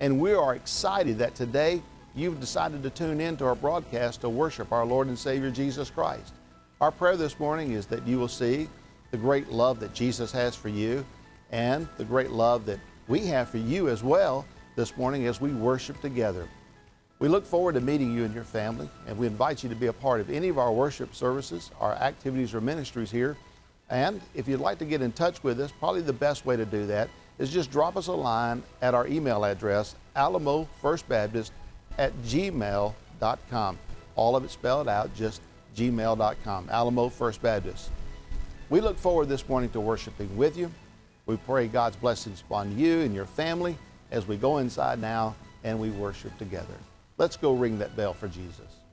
And we are excited that today you've decided to tune in to our broadcast to worship our Lord and Savior Jesus Christ. Our prayer this morning is that you will see the great love that Jesus has for you and the great love that we have for you as well this morning as we worship together. We look forward to meeting you and your family, and we invite you to be a part of any of our worship services, our activities, or ministries here and if you'd like to get in touch with us, probably the best way to do that is just drop us a line at our email address, alamofirstbaptist at gmail.com. All of it spelled out, just gmail.com, Alamo First Baptist. We look forward this morning to worshiping with you. We pray God's blessings upon you and your family as we go inside now and we worship together. Let's go ring that bell for Jesus.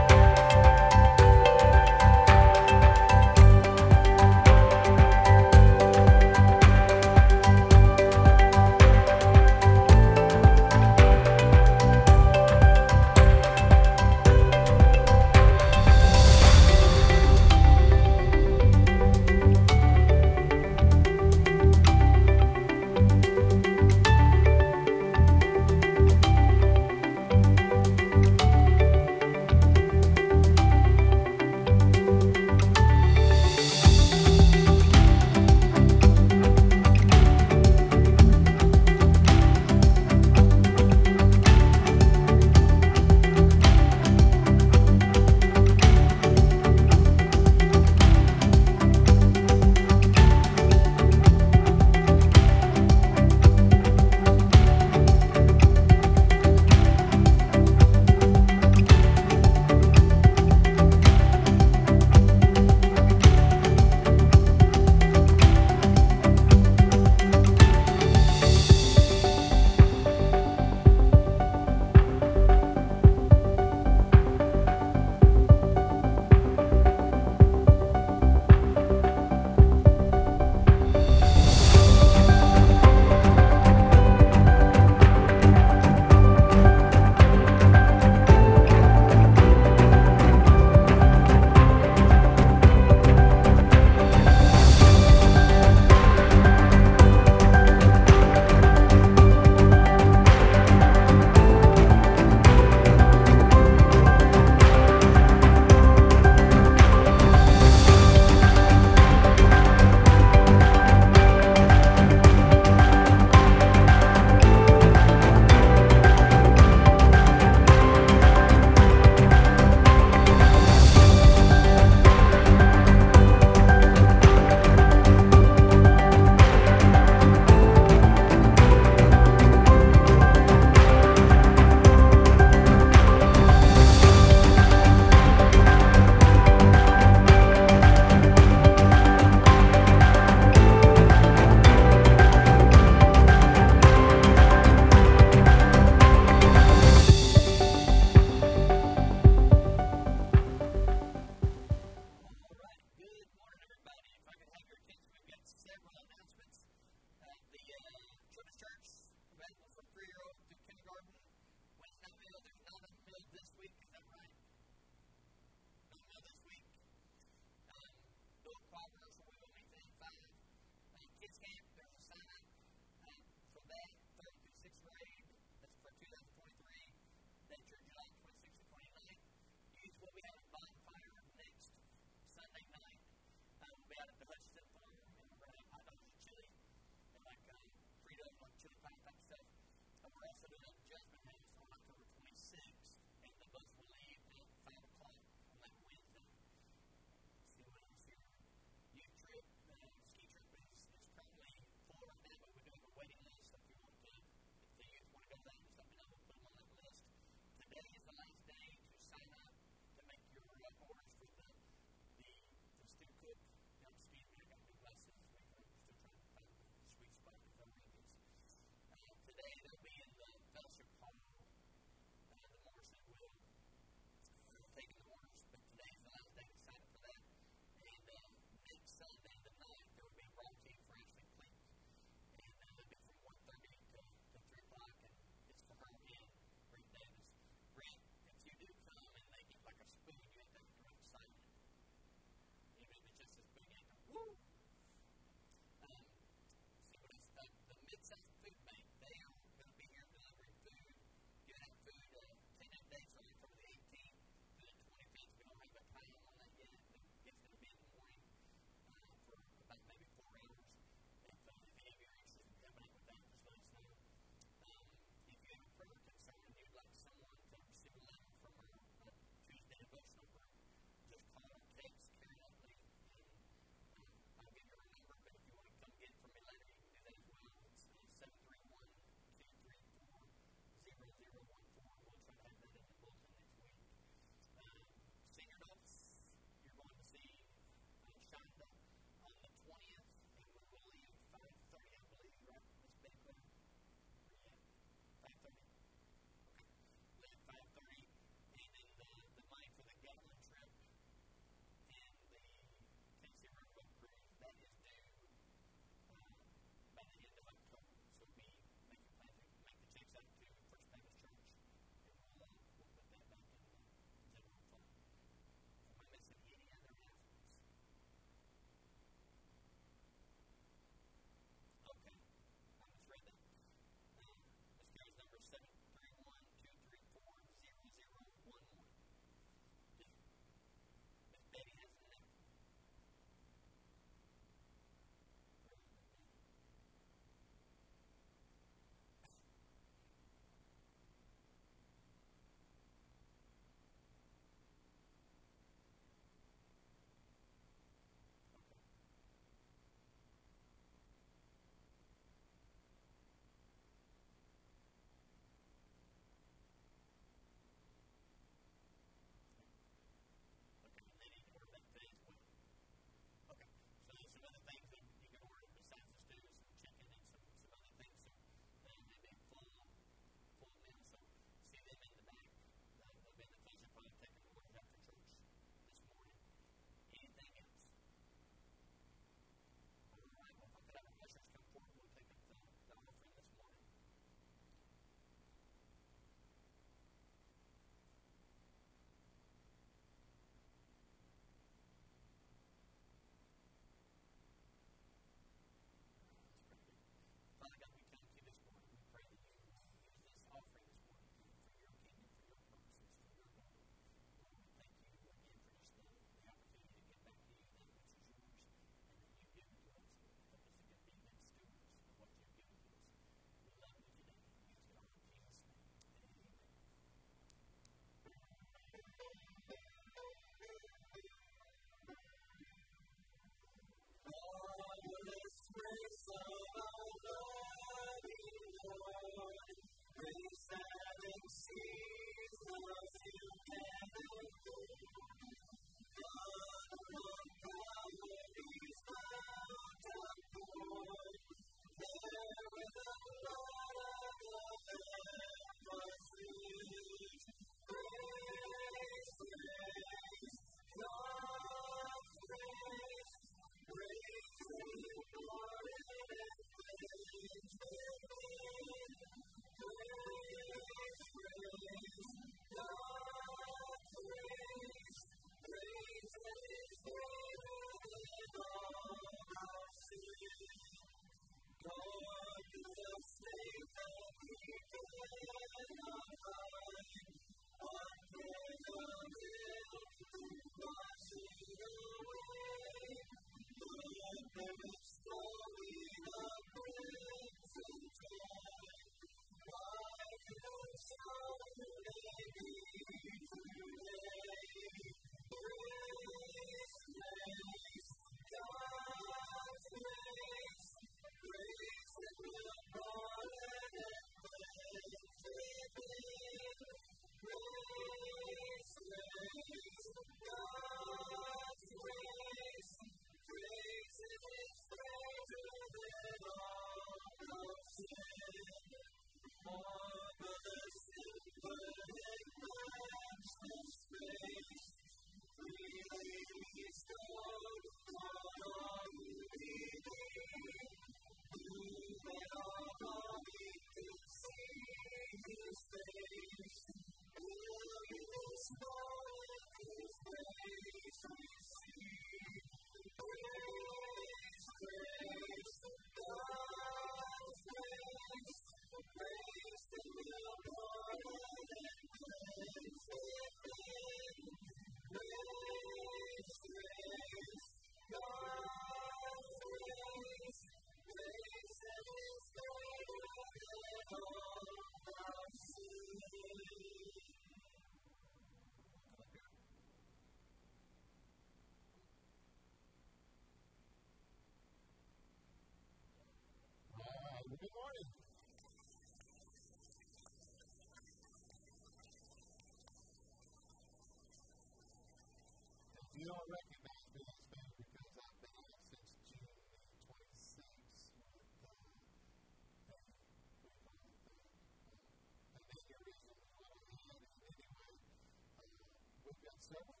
got several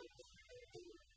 何?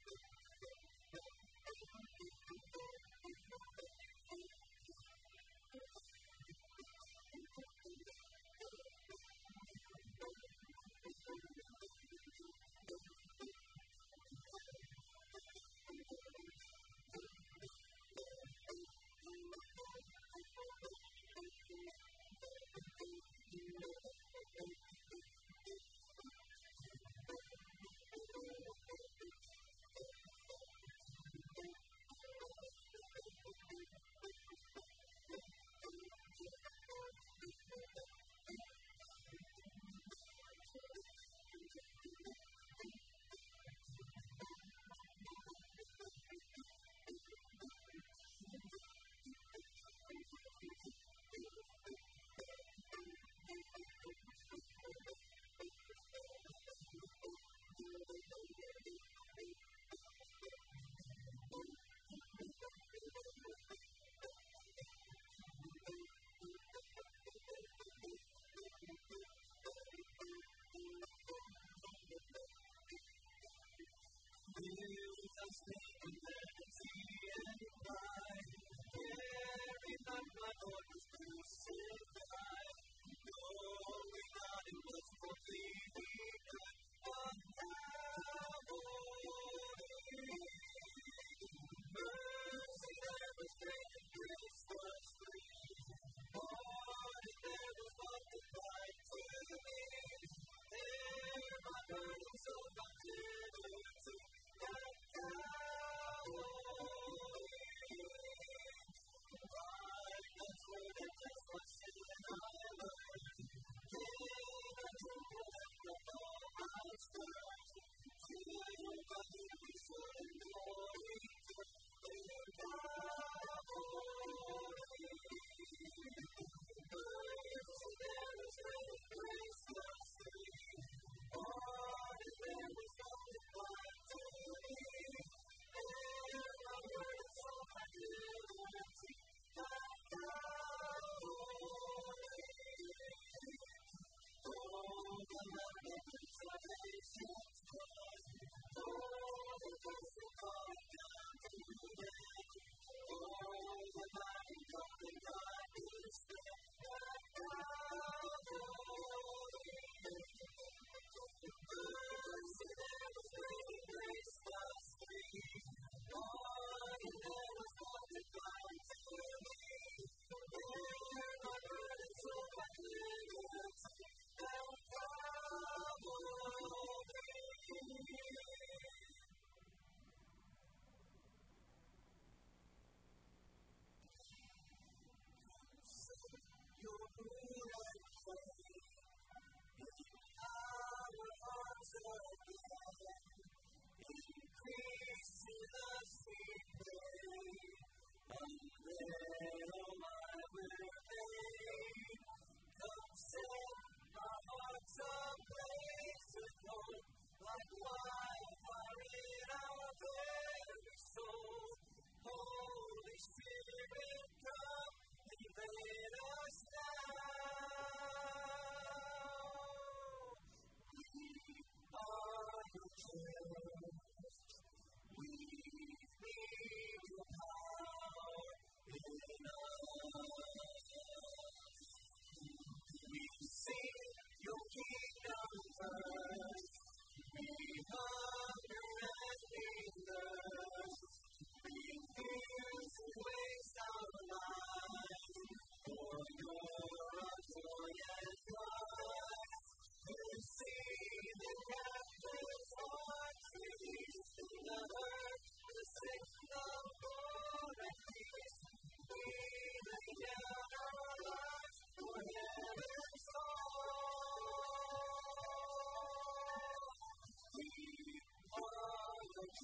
away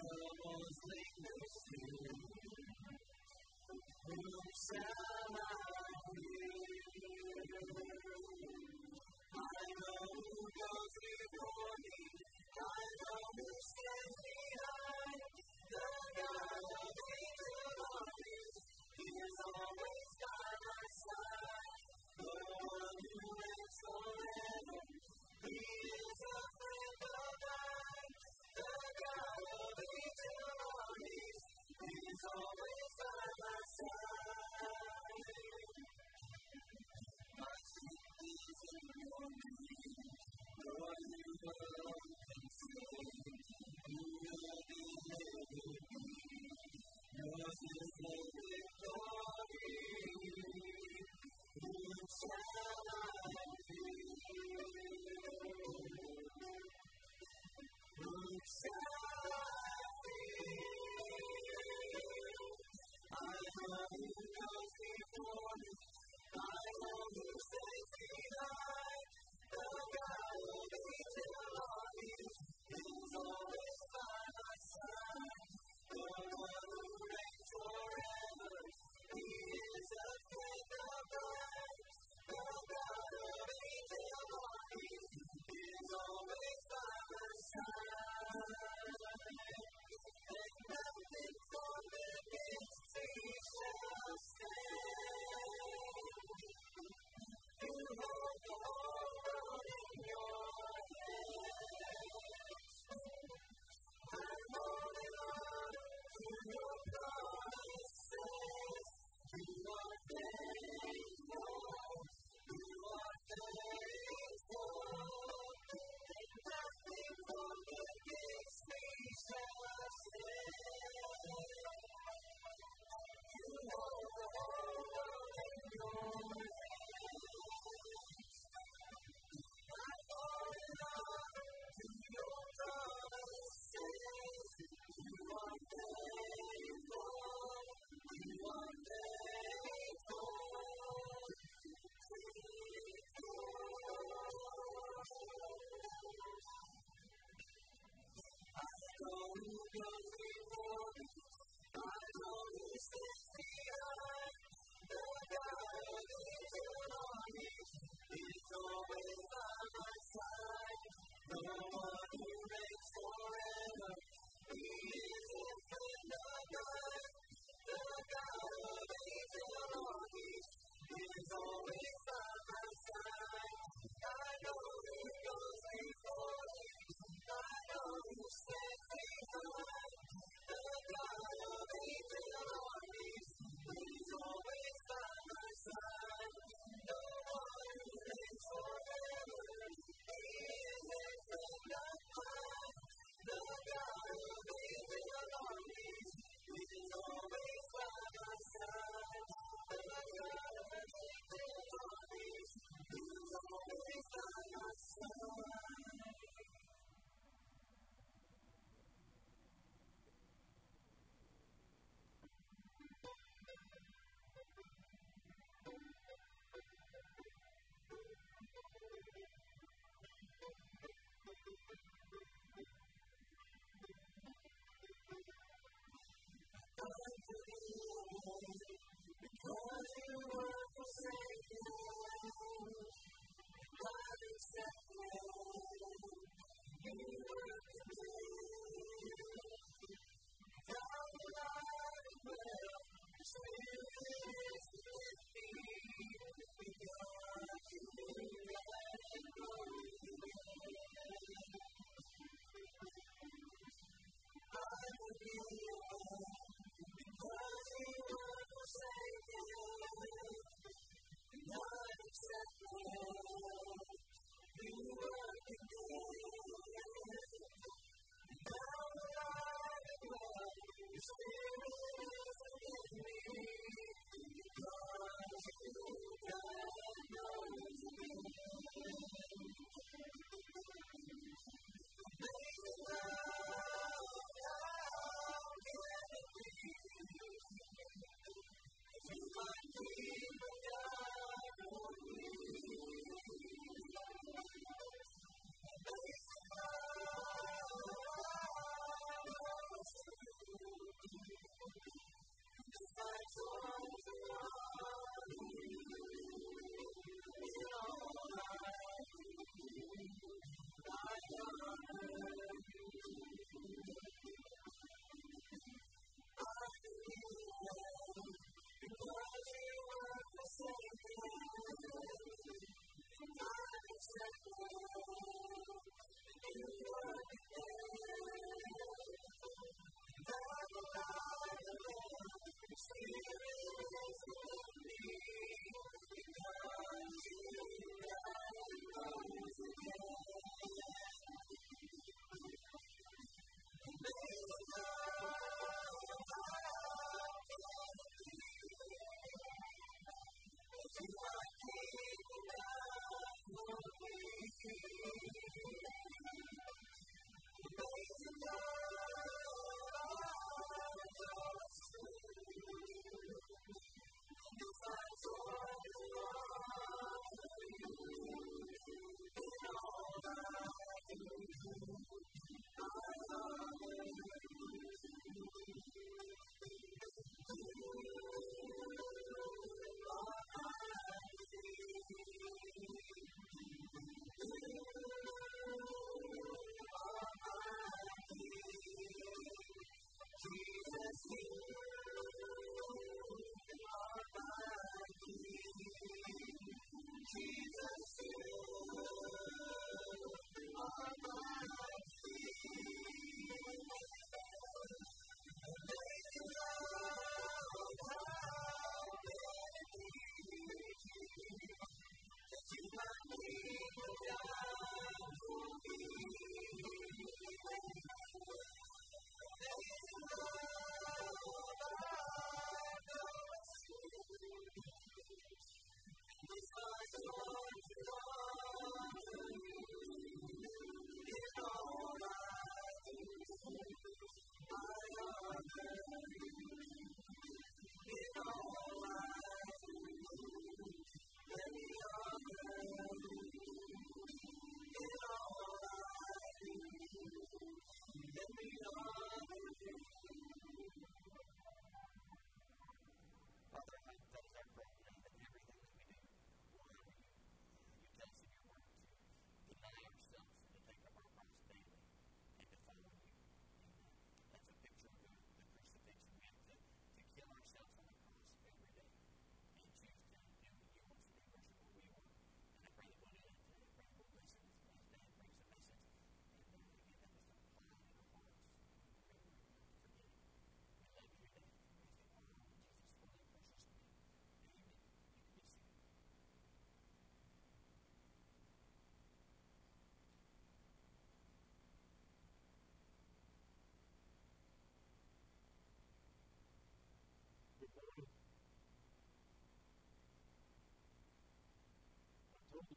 be? God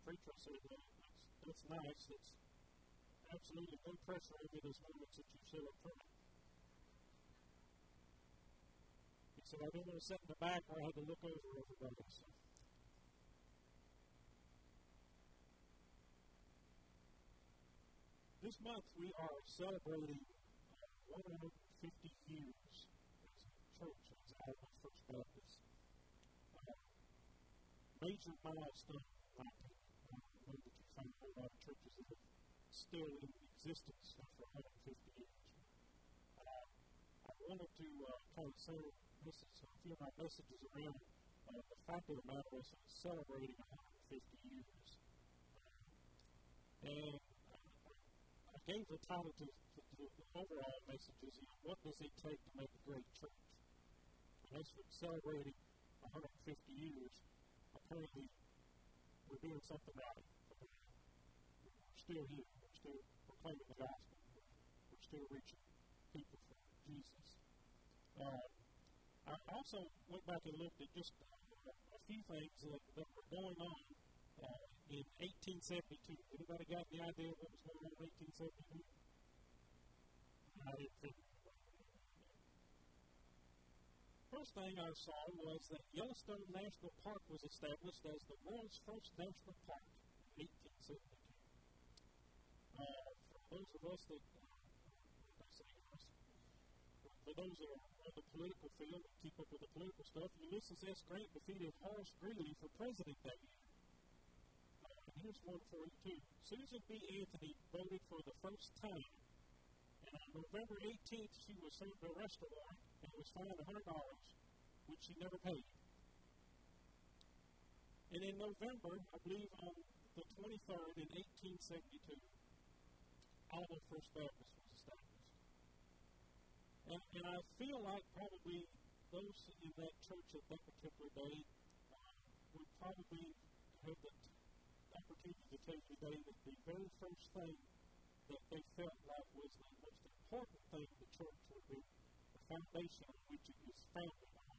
preacher said, well, that's, that's nice. That's absolutely no pressure over those moments that you show up front. He said, I didn't want to sit in the back where I had to look over everybody. So. This month we are celebrating uh, 150 years as a church, as Alamo First Baptist. Uh, major milestone. I don't know that you find a whole lot of churches that are still in existence after 150 years. Uh, I wanted to uh, kind of say this is a few of my messages around uh, the fact of the matter is celebrating 150 years. and I gave the title to, to, to the overall message is, you know, what does it take to make a great church? And as we're celebrating 150 years, apparently we're doing something right. Still here. We're still proclaiming the gospel. We're still reaching people for Jesus. Uh, I also went back and looked at just a few things that, that were going on uh, in 1872. Anybody got any idea what was going on in 1872? I didn't think. First thing I saw was that Yellowstone National Park was established as the world's first national park in 1872. Uh, those of us that, uh, I say us, for those that are on the political field and keep up with the political stuff, Ulysses S. Grant defeated Horace Greeley for president that year here's one for you too. Susan B. Anthony voted for the first time. And on November 18th, she was served a arrest and was fined $100, which she never paid. And in November, I believe on the 23rd in 1872, Alamo First Baptist was established. And, and I feel like probably those in that church at that particular day uh, would probably have the opportunity to tell you today that the very first thing that they felt like was the most important thing the church would be the foundation on which it is founded on,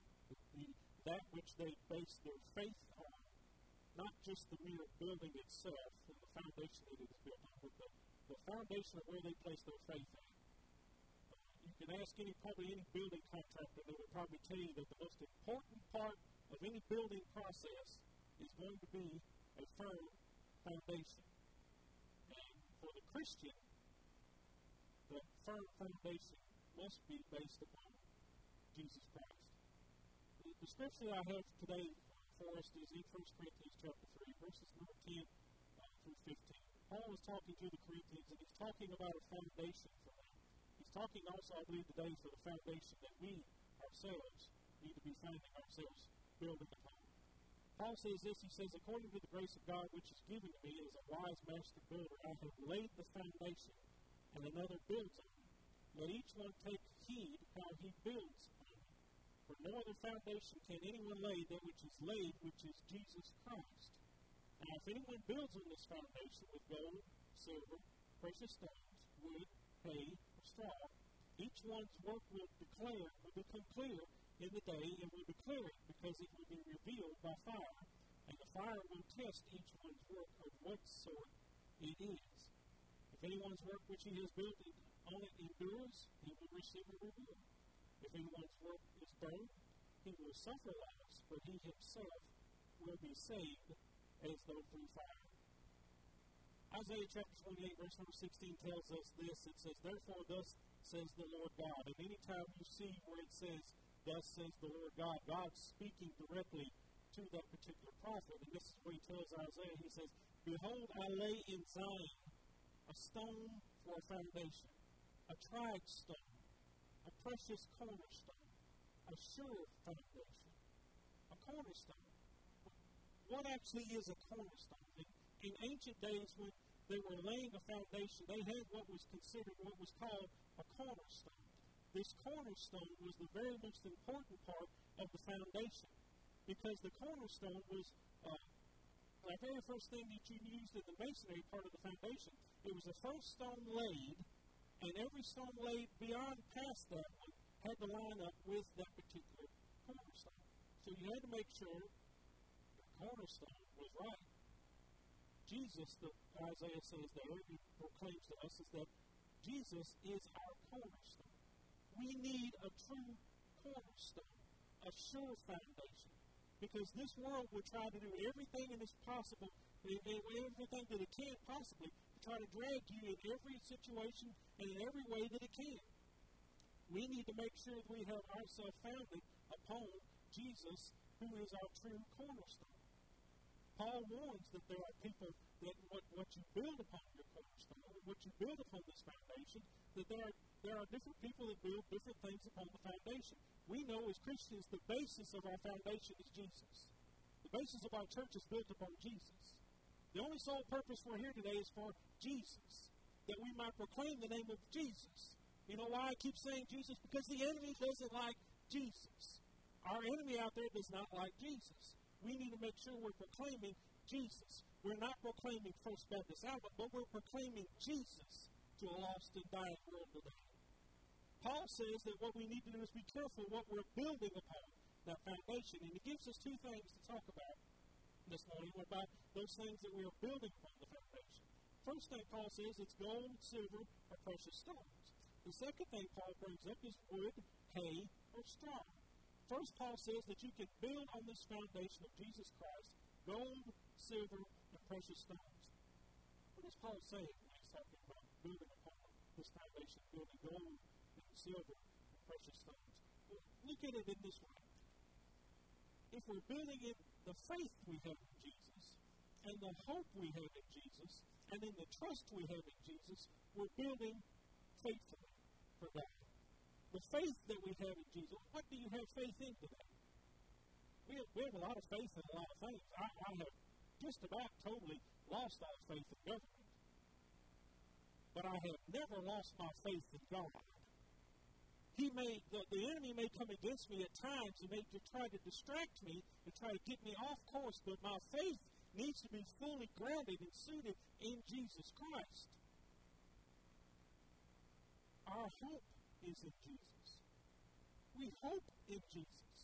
the, that which they base their faith on, not just the mere building itself and the foundation that it is built on, but the, the foundation of where they place their faith in. you can ask any probably any building contractor, they would probably tell you that the most important part of any building process is going to be a firm foundation. And for the Christian, the firm foundation must be based upon Jesus Christ. The, the scripture I have today for us is in 1 Corinthians chapter 3, verses 19 uh, through 15. Paul is talking to the Corinthians, and he's talking about a foundation for them. He's talking also, I believe, today for the foundation that we ourselves need to be finding ourselves building upon. Paul says this, he says, according to the grace of God which is given to me as a wise master builder, I have laid the foundation, and another builds on it. Let each one take heed how he builds on it. For no other foundation can anyone lay than which is laid, which is Jesus Christ. Now, if anyone builds on this foundation with gold, silver, precious stones, wood, hay, or straw, each one's work will declare, will become clear, in the day and will declare it because it will be revealed by fire, and the fire will test each one's work of what sort it is. If anyone's work which he has built on it endures, he will receive a reward. If anyone's work is burned, he will suffer loss, but he himself will be saved though through fire. Isaiah chapter 28, verse number 16 tells us this. It says, Therefore, thus says the Lord God. And anytime you see where it says, Thus says the Lord God. God's speaking directly to that particular prophet. And this is what he tells Isaiah. He says, Behold, I lay in Zion a stone for a foundation, a tried stone, a precious cornerstone, a sure foundation, a cornerstone. What actually is a cornerstone? In, in ancient days, when they were laying a foundation, they had what was considered what was called a cornerstone this cornerstone was the very most important part of the foundation because the cornerstone was uh, the very first thing that you used in the masonry part of the foundation. It was the first stone laid, and every stone laid beyond past that one had to line up with that particular cornerstone. So you had to make sure cornerstone was right. Jesus, the Isaiah says there, he proclaims to us, is that Jesus is our cornerstone. We need a true cornerstone, a sure foundation. Because this world will try to do everything in its possible, everything that it can possibly, to try to drag you in every situation and in every way that it can. We need to make sure that we have ourselves founded upon Jesus, who is our true cornerstone. Paul warns that there are people that what, what you build upon your cornerstone, what you build upon this foundation, that there are, there are different people that build different things upon the foundation. We know as Christians the basis of our foundation is Jesus. The basis of our church is built upon Jesus. The only sole purpose we're here today is for Jesus, that we might proclaim the name of Jesus. You know why I keep saying Jesus? Because the enemy doesn't like Jesus. Our enemy out there does not like Jesus we need to make sure we're proclaiming Jesus. We're not proclaiming First Baptist Alma, but we're proclaiming Jesus to a lost and dying world today. Paul says that what we need to do is be careful what we're building upon, that foundation. And he gives us two things to talk about this morning about those things that we are building upon the foundation. First thing Paul says it's gold, silver, or precious stones. The second thing Paul brings up is wood, hay, or straw. First, Paul says that you can build on this foundation of Jesus Christ gold, silver, and precious stones. What does Paul say when he's talking about building upon this foundation, building gold and silver and precious stones? Well, look at it in this way. If we're building in the faith we have in Jesus, and the hope we have in Jesus, and in the trust we have in Jesus, we're building faithfully for God the faith that we have in Jesus. What do you have faith in today? We have, we have a lot of faith in a lot of things. I, I have just about totally lost all faith in government. But I have never lost my faith in God. He may, the, the enemy may come against me at times and may try to distract me and try to get me off course, but my faith needs to be fully grounded and suited in Jesus Christ. Our hope is in Jesus. We hope in Jesus.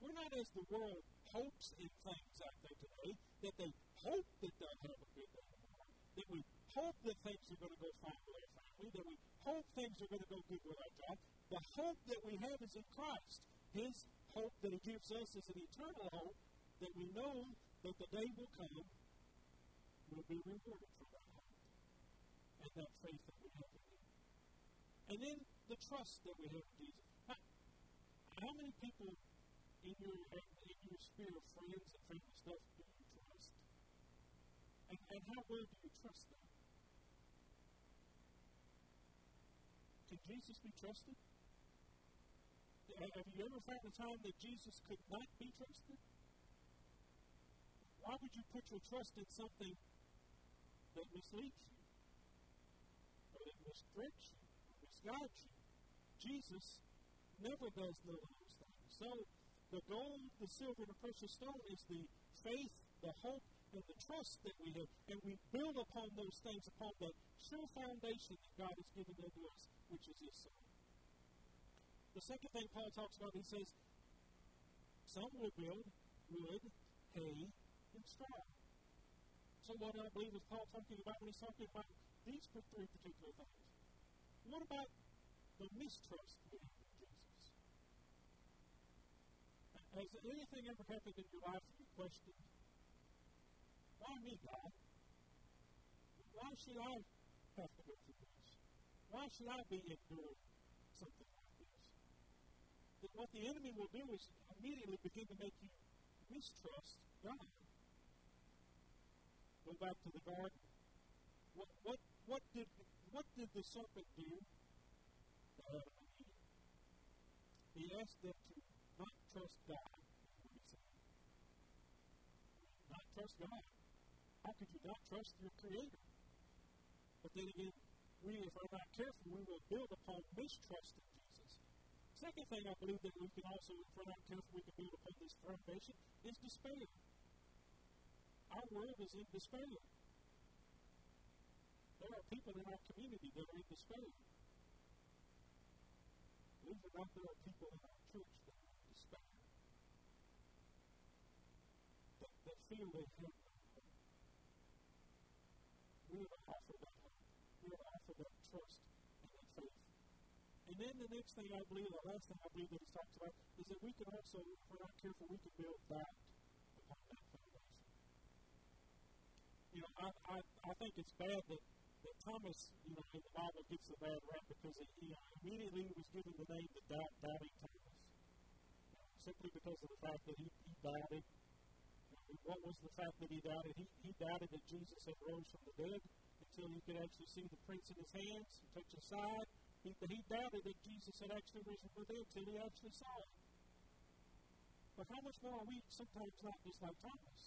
We're not as the world hopes in things out there today, that they hope that they'll have a good day tomorrow, that we hope that things are going to go fine with our family, that we hope things are going to go good with our job. The hope that we have is in Christ. His hope that He gives us is an eternal hope that we know that the day will come, we'll be rewarded for that hope and that faith that we have in Him. And then the trust that we have in Jesus. How, how many people in your in your sphere of friends and family stuff do you trust? And, and how well do you trust them? Can Jesus be trusted? Have you ever found a time that Jesus could not be trusted? Why would you put your trust in something that misleads you, or that misdirects you, or misguides you? Jesus never does none of those things. So the gold, the silver, and the precious stone is the faith, the hope, and the trust that we have. And we build upon those things, upon that sure foundation that God has given unto us, which is His Son. The second thing Paul talks about, he says, some will build wood, hay, and straw. So what I believe is Paul talking about when he's talking about these three particular things. What about the mistrust we have in Jesus. Has anything ever happened in your life that you questioned? Why me, God? Why should I have to go through this? Why should I be enduring something like this? That what the enemy will do is immediately begin to make you mistrust God. Go back to the garden. What, what, what, did, what did the serpent do he asked them to not trust God. Not trust God. How could you not trust your Creator? But then again, we, if we're not careful, we will build upon mistrust in Jesus. Second thing I believe that we can also, if we're not careful, we can build upon this foundation is despair. Our world is in despair. There are people in our community that are in despair. Believe it not, there are people in our church that are in despair, that, that feel they have no hope. We are to offer that hope. We are to offer that trust and that faith. And then the next thing I believe, the last thing I believe that it talks about, is that we can also, if we're not careful, we can build doubt upon that foundation. You know, I, I, I think it's bad that, that Thomas, you know, in the Bible gets the bad rap because he, you uh, know, immediately was given the name the doubt, doubting Thomas. Know, simply because of the fact that he, he doubted. Know, what was the fact that he doubted? He, he doubted that Jesus had rose from the dead until he could actually see the prints in his hands, and touch his side. He, he doubted that Jesus had actually risen from the dead until he actually saw it. But how much more are we sometimes not just like Thomas?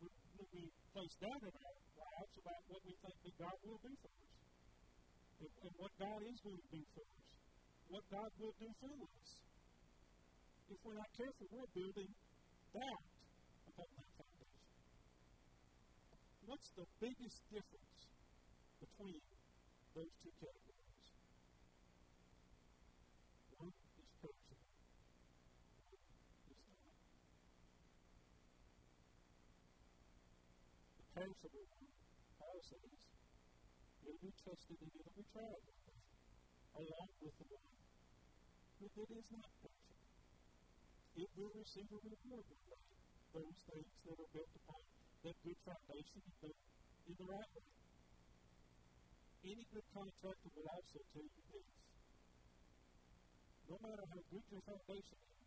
We, we place doubt in our lives about what we think that God will do for us. And, and what God is going to do for us. What God will do for us. If we're not careful, we're building doubt upon that foundation. What's the biggest difference between those two categories? One is perishable, one Paul says, will be tested and it'll be tried, along with the one that is not perishable. It will receive a reward one day. Those things that are built upon that good foundation in the, in the right way. Any good contractor will also tell you this. No matter how good your foundation is,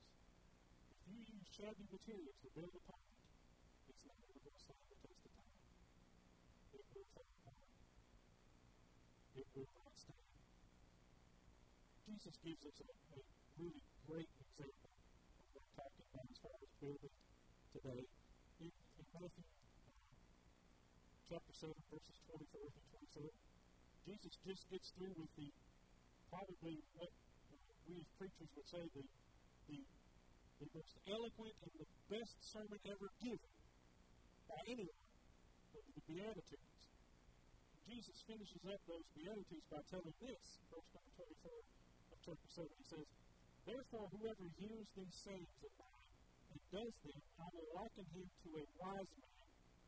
if you use shabby materials to build upon it, it's not ever going to stand the test of time. It will not stand. Jesus gives us a, a really great example of what I'm talking about as far as building today. In, in Matthew uh, chapter 7, verses 24 through 27, Jesus just gets through with the probably what we as preachers would say the, the, the most eloquent and the best sermon ever given by anyone, the, the Beatitudes. Jesus finishes up those Beatitudes by telling this, verse number 24 of chapter 7. He says, Therefore, whoever hears these sayings of mine and does them, I will liken him to a wise man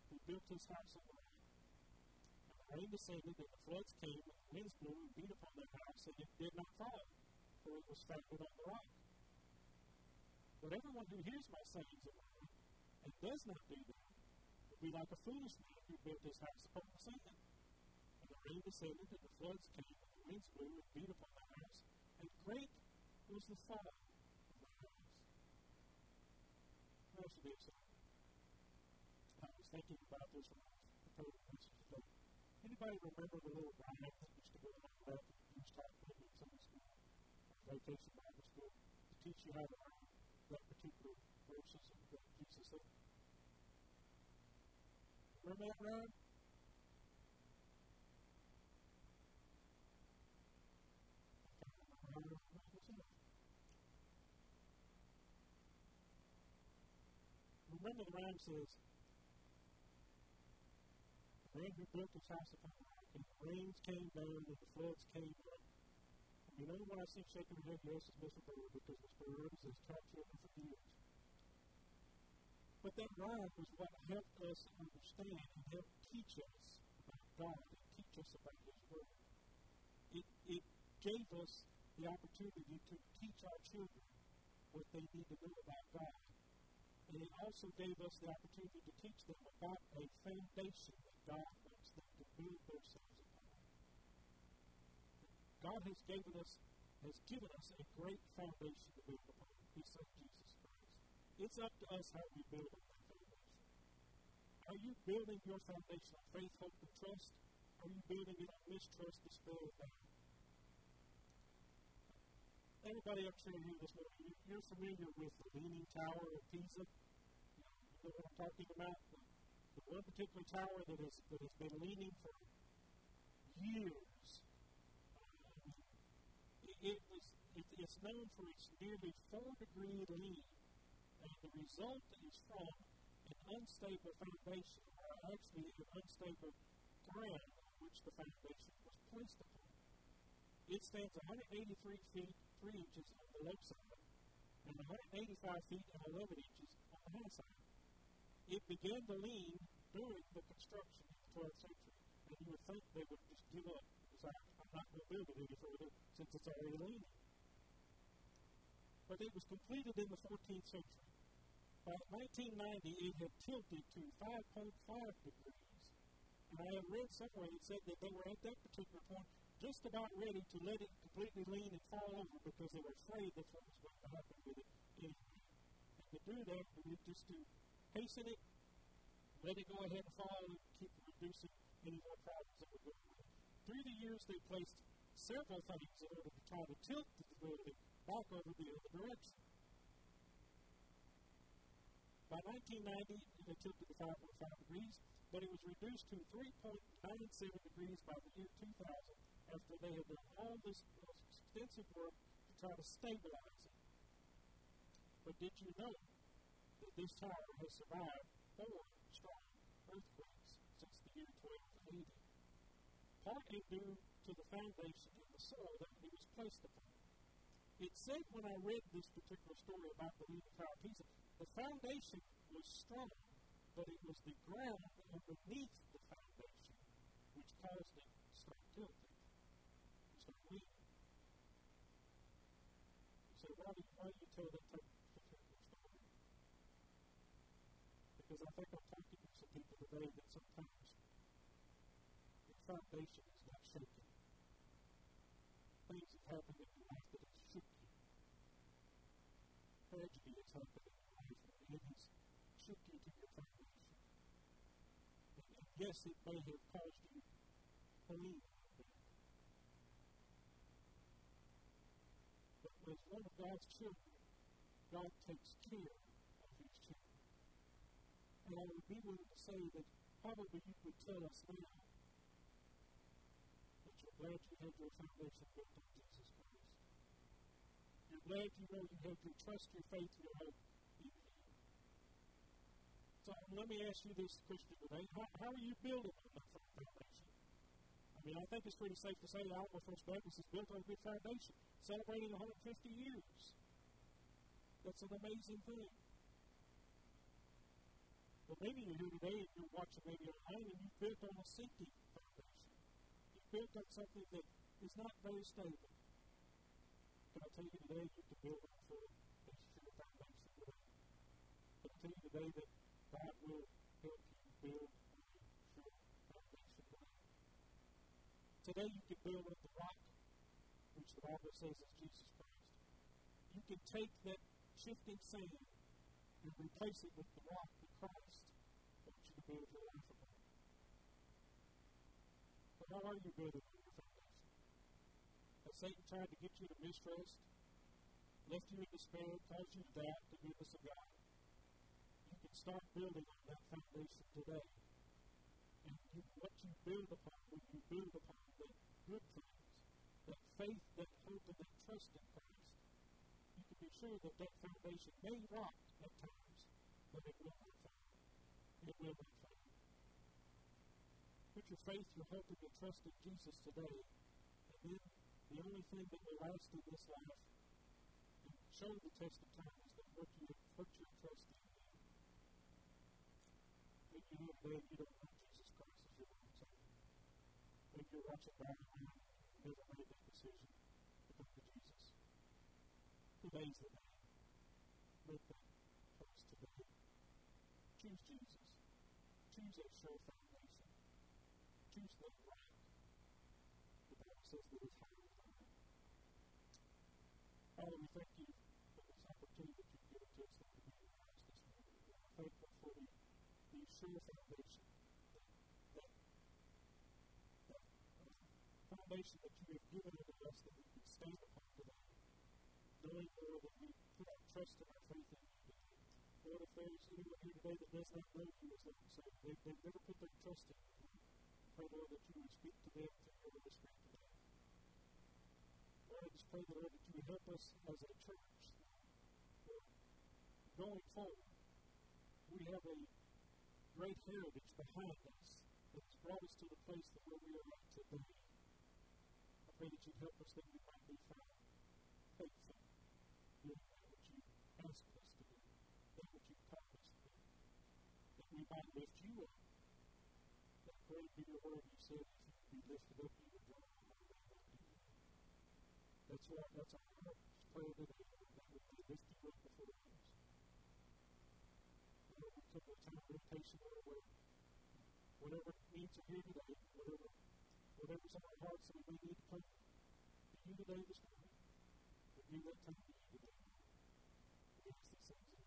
who built his house on the rock. And the rain descended, and the floods came, and the winds blew and beat upon that house, and it did not fall, for it was founded on the rock. But everyone who hears my sayings of mine and does not do them will be like a foolish man who built his house upon the sand. The rain descended, and the floods came, and the winds blew and beat upon that house, and great was the fall of that house. Most of this, I was thinking about this when I was preparing the message today. Anybody remember the little rhyme that used to go that that used taught maybe in Sunday school or vacation Bible school to teach you how to learn that particular verses of Jesus said? Remember that rhyme? Remember the rhyme says, The man who built his house upon the rock, and the rains came down, and the floods came up. And you know what I see shaking your head? Yes, it's Mr. Bird, because Mr. Bird has taught children for years. But that rhyme was what helped us understand and helped teach us about God and teach us about His Word. It, it gave us the opportunity to teach our children what they need to know about God. And it also gave us the opportunity to teach them about a foundation that God wants them to build themselves upon. God has given us has given us a great foundation to build upon. His Son Jesus Christ. It's up to us how we build on that foundation. Are you building your foundation on faith, hope, and trust? Are you building it on mistrust, despair, and doubt? Everybody up here this morning, you're familiar with the Leaning Tower of Pisa. You know what I'm talking about? The, the one particular tower that has, that has been leaning for years. Um, it, it was, it, it's known for its nearly four degree lean. And the result is from an unstable foundation, or actually an unstable ground on which the foundation was placed upon. It stands 183 feet 3 inches on the low side and 185 feet and 11 inches on the high side. It began to lean during the construction in the 12th century. And you would think they would just give up. Because I'm not going to build it any further since it's already leaning. But it was completed in the 14th century. By 1990, it had tilted to 5.5 degrees. And I have read somewhere that said that they were at that particular point just about ready to let it completely lean and fall over because they were afraid that's what was going to happen with it anyway. And to do that, we need just to hasten it, let it go ahead and fall, and keep reducing any more problems that were going on. Through the years, they placed several things in order to try to tilt the building back over the other direction. By 1990, it had tilted to 5.5 degrees, but it was reduced to 3.97 degrees by the year 2000 after they had done all this extensive work to try to stabilize it. But did you know that this tower has survived four strong earthquakes since the year 1280? Partly due to the foundation in the soil that it was placed upon. It said when I read this particular story about the Leaning Tower of Pisa, the foundation was strong, but it was the ground underneath the foundation which caused it to start tilting, to start leaning. You why do you, tell that type story? Because I think I'm talking to some people today that sometimes the foundation is not shaken. Things have happened in your life that has shook you. Tragedy has happened in your life and it has shook you to your foundation. And, and yes, it may have caused you to lean a little bit. But as one of God's children, God takes care of his children. And I would be willing to say that probably you would tell us now that you're glad you had your foundation built on Jesus Christ. You're glad you know you have your trust, your faith, your hope in Him. So let me ask you this, Christian, today. How, how are you building on that foundation? I mean, I think it's pretty safe to say Alamo First Baptist is built on a good foundation, celebrating 150 years. That's an amazing thing. But maybe you're here today and you're watching maybe online and you've built on a sinking foundation. You've built on something that is not very stable. Can I tell you today you can build on for a sure foundation? Can I tell you today that God will help you build on a sure foundation today? Today you can build on the rock, which the Bible says is Jesus Christ. You can take that shifting sand and replace it with the rock of Christ. I want you to build your life upon. But how are you building on your foundation? Has Satan tried to get you to mistrust, left you in despair, caused you to doubt the goodness of God? You can start building on that foundation today. And you, what you build upon, when you build upon the good things, that faith, that hope, and that trust in Christ, you can be sure that that foundation may rock at times, but it will not fail. It will not fail. Put your faith, your hope, and your trust in Jesus today, and then the only thing that will last in this life and show the test of time is that what you put your trust in Him. Maybe you're here you don't know Jesus Christ as your Lord and Savior. Maybe you're watching online and you've never made that decision to come to Jesus. Today's the day. Make that choice today. Choose Jesus. Choose a sure foundation. Choose the rock. The Bible says that is higher than I. Father, we thank you for this opportunity that you've given to us be in our lives this morning. We are thankful for the, the sure foundation, that, that, that uh, foundation that you have given unto us that we can stand upon today knowing, Lord, that we put our trust and our faith in you. Lord, if there's anyone here today that does not know you as Lord Savior, they, they've never put their trust in you. Pray, Lord, that you would speak to them through your Holy Spirit today. Lord, I just pray, Lord, that you would help us as a church, Lord, going forward. We have a great heritage behind us that has brought us to the place that where we are at today. Pray that you'd help us that we might be found faithful doing that which you asked us to do, that which you've called us to do. That we might lift you up, that pray, Peter, wherever you said, if you be lifted up, you would draw all men unto you. That's what, that's our heart's prayer today, Lord, that we may lift you up before others. Lord, we come to a time of meditation, Lord, where whatever needs are here today, whatever, on our hearts that we need to to you today this morning, to you today. We ask these things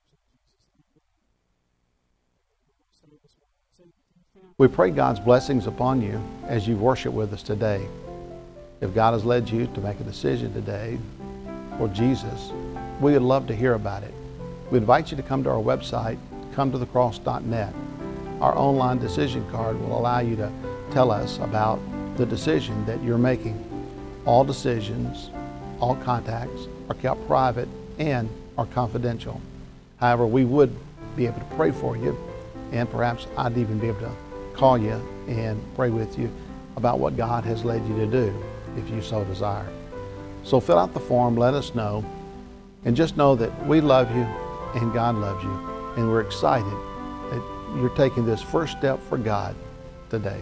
in Jesus' name. We pray God's blessings upon you as you worship with us today. If God has led you to make a decision today for Jesus, we would love to hear about it. We invite you to come to our website, cometothecross.net. Our online decision card will allow you to tell us about the decision that you're making. All decisions, all contacts are kept private and are confidential. However, we would be able to pray for you, and perhaps I'd even be able to call you and pray with you about what God has led you to do if you so desire. So fill out the form, let us know, and just know that we love you and God loves you, and we're excited that you're taking this first step for God today.